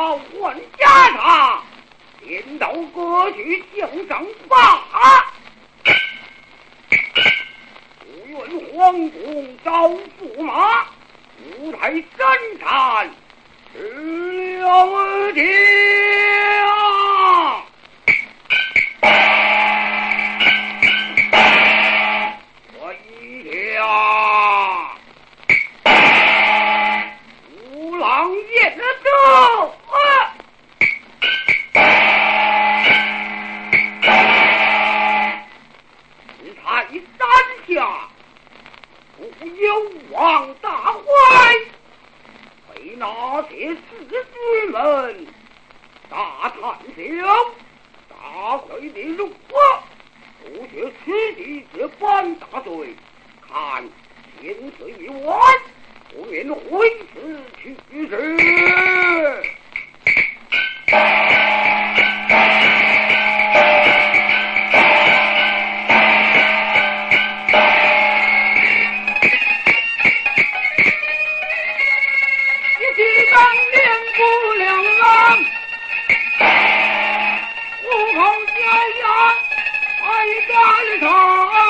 换家裟，引导歌曲叫上把，不愿皇宫遭驸马，舞台山战，十了题，我一下五郎夜，来。不有王大坏，被那些士子们大探小，大快的辱华。不学此地这犯大罪，看千岁一万，不免挥师去之。哎呀哎呀呀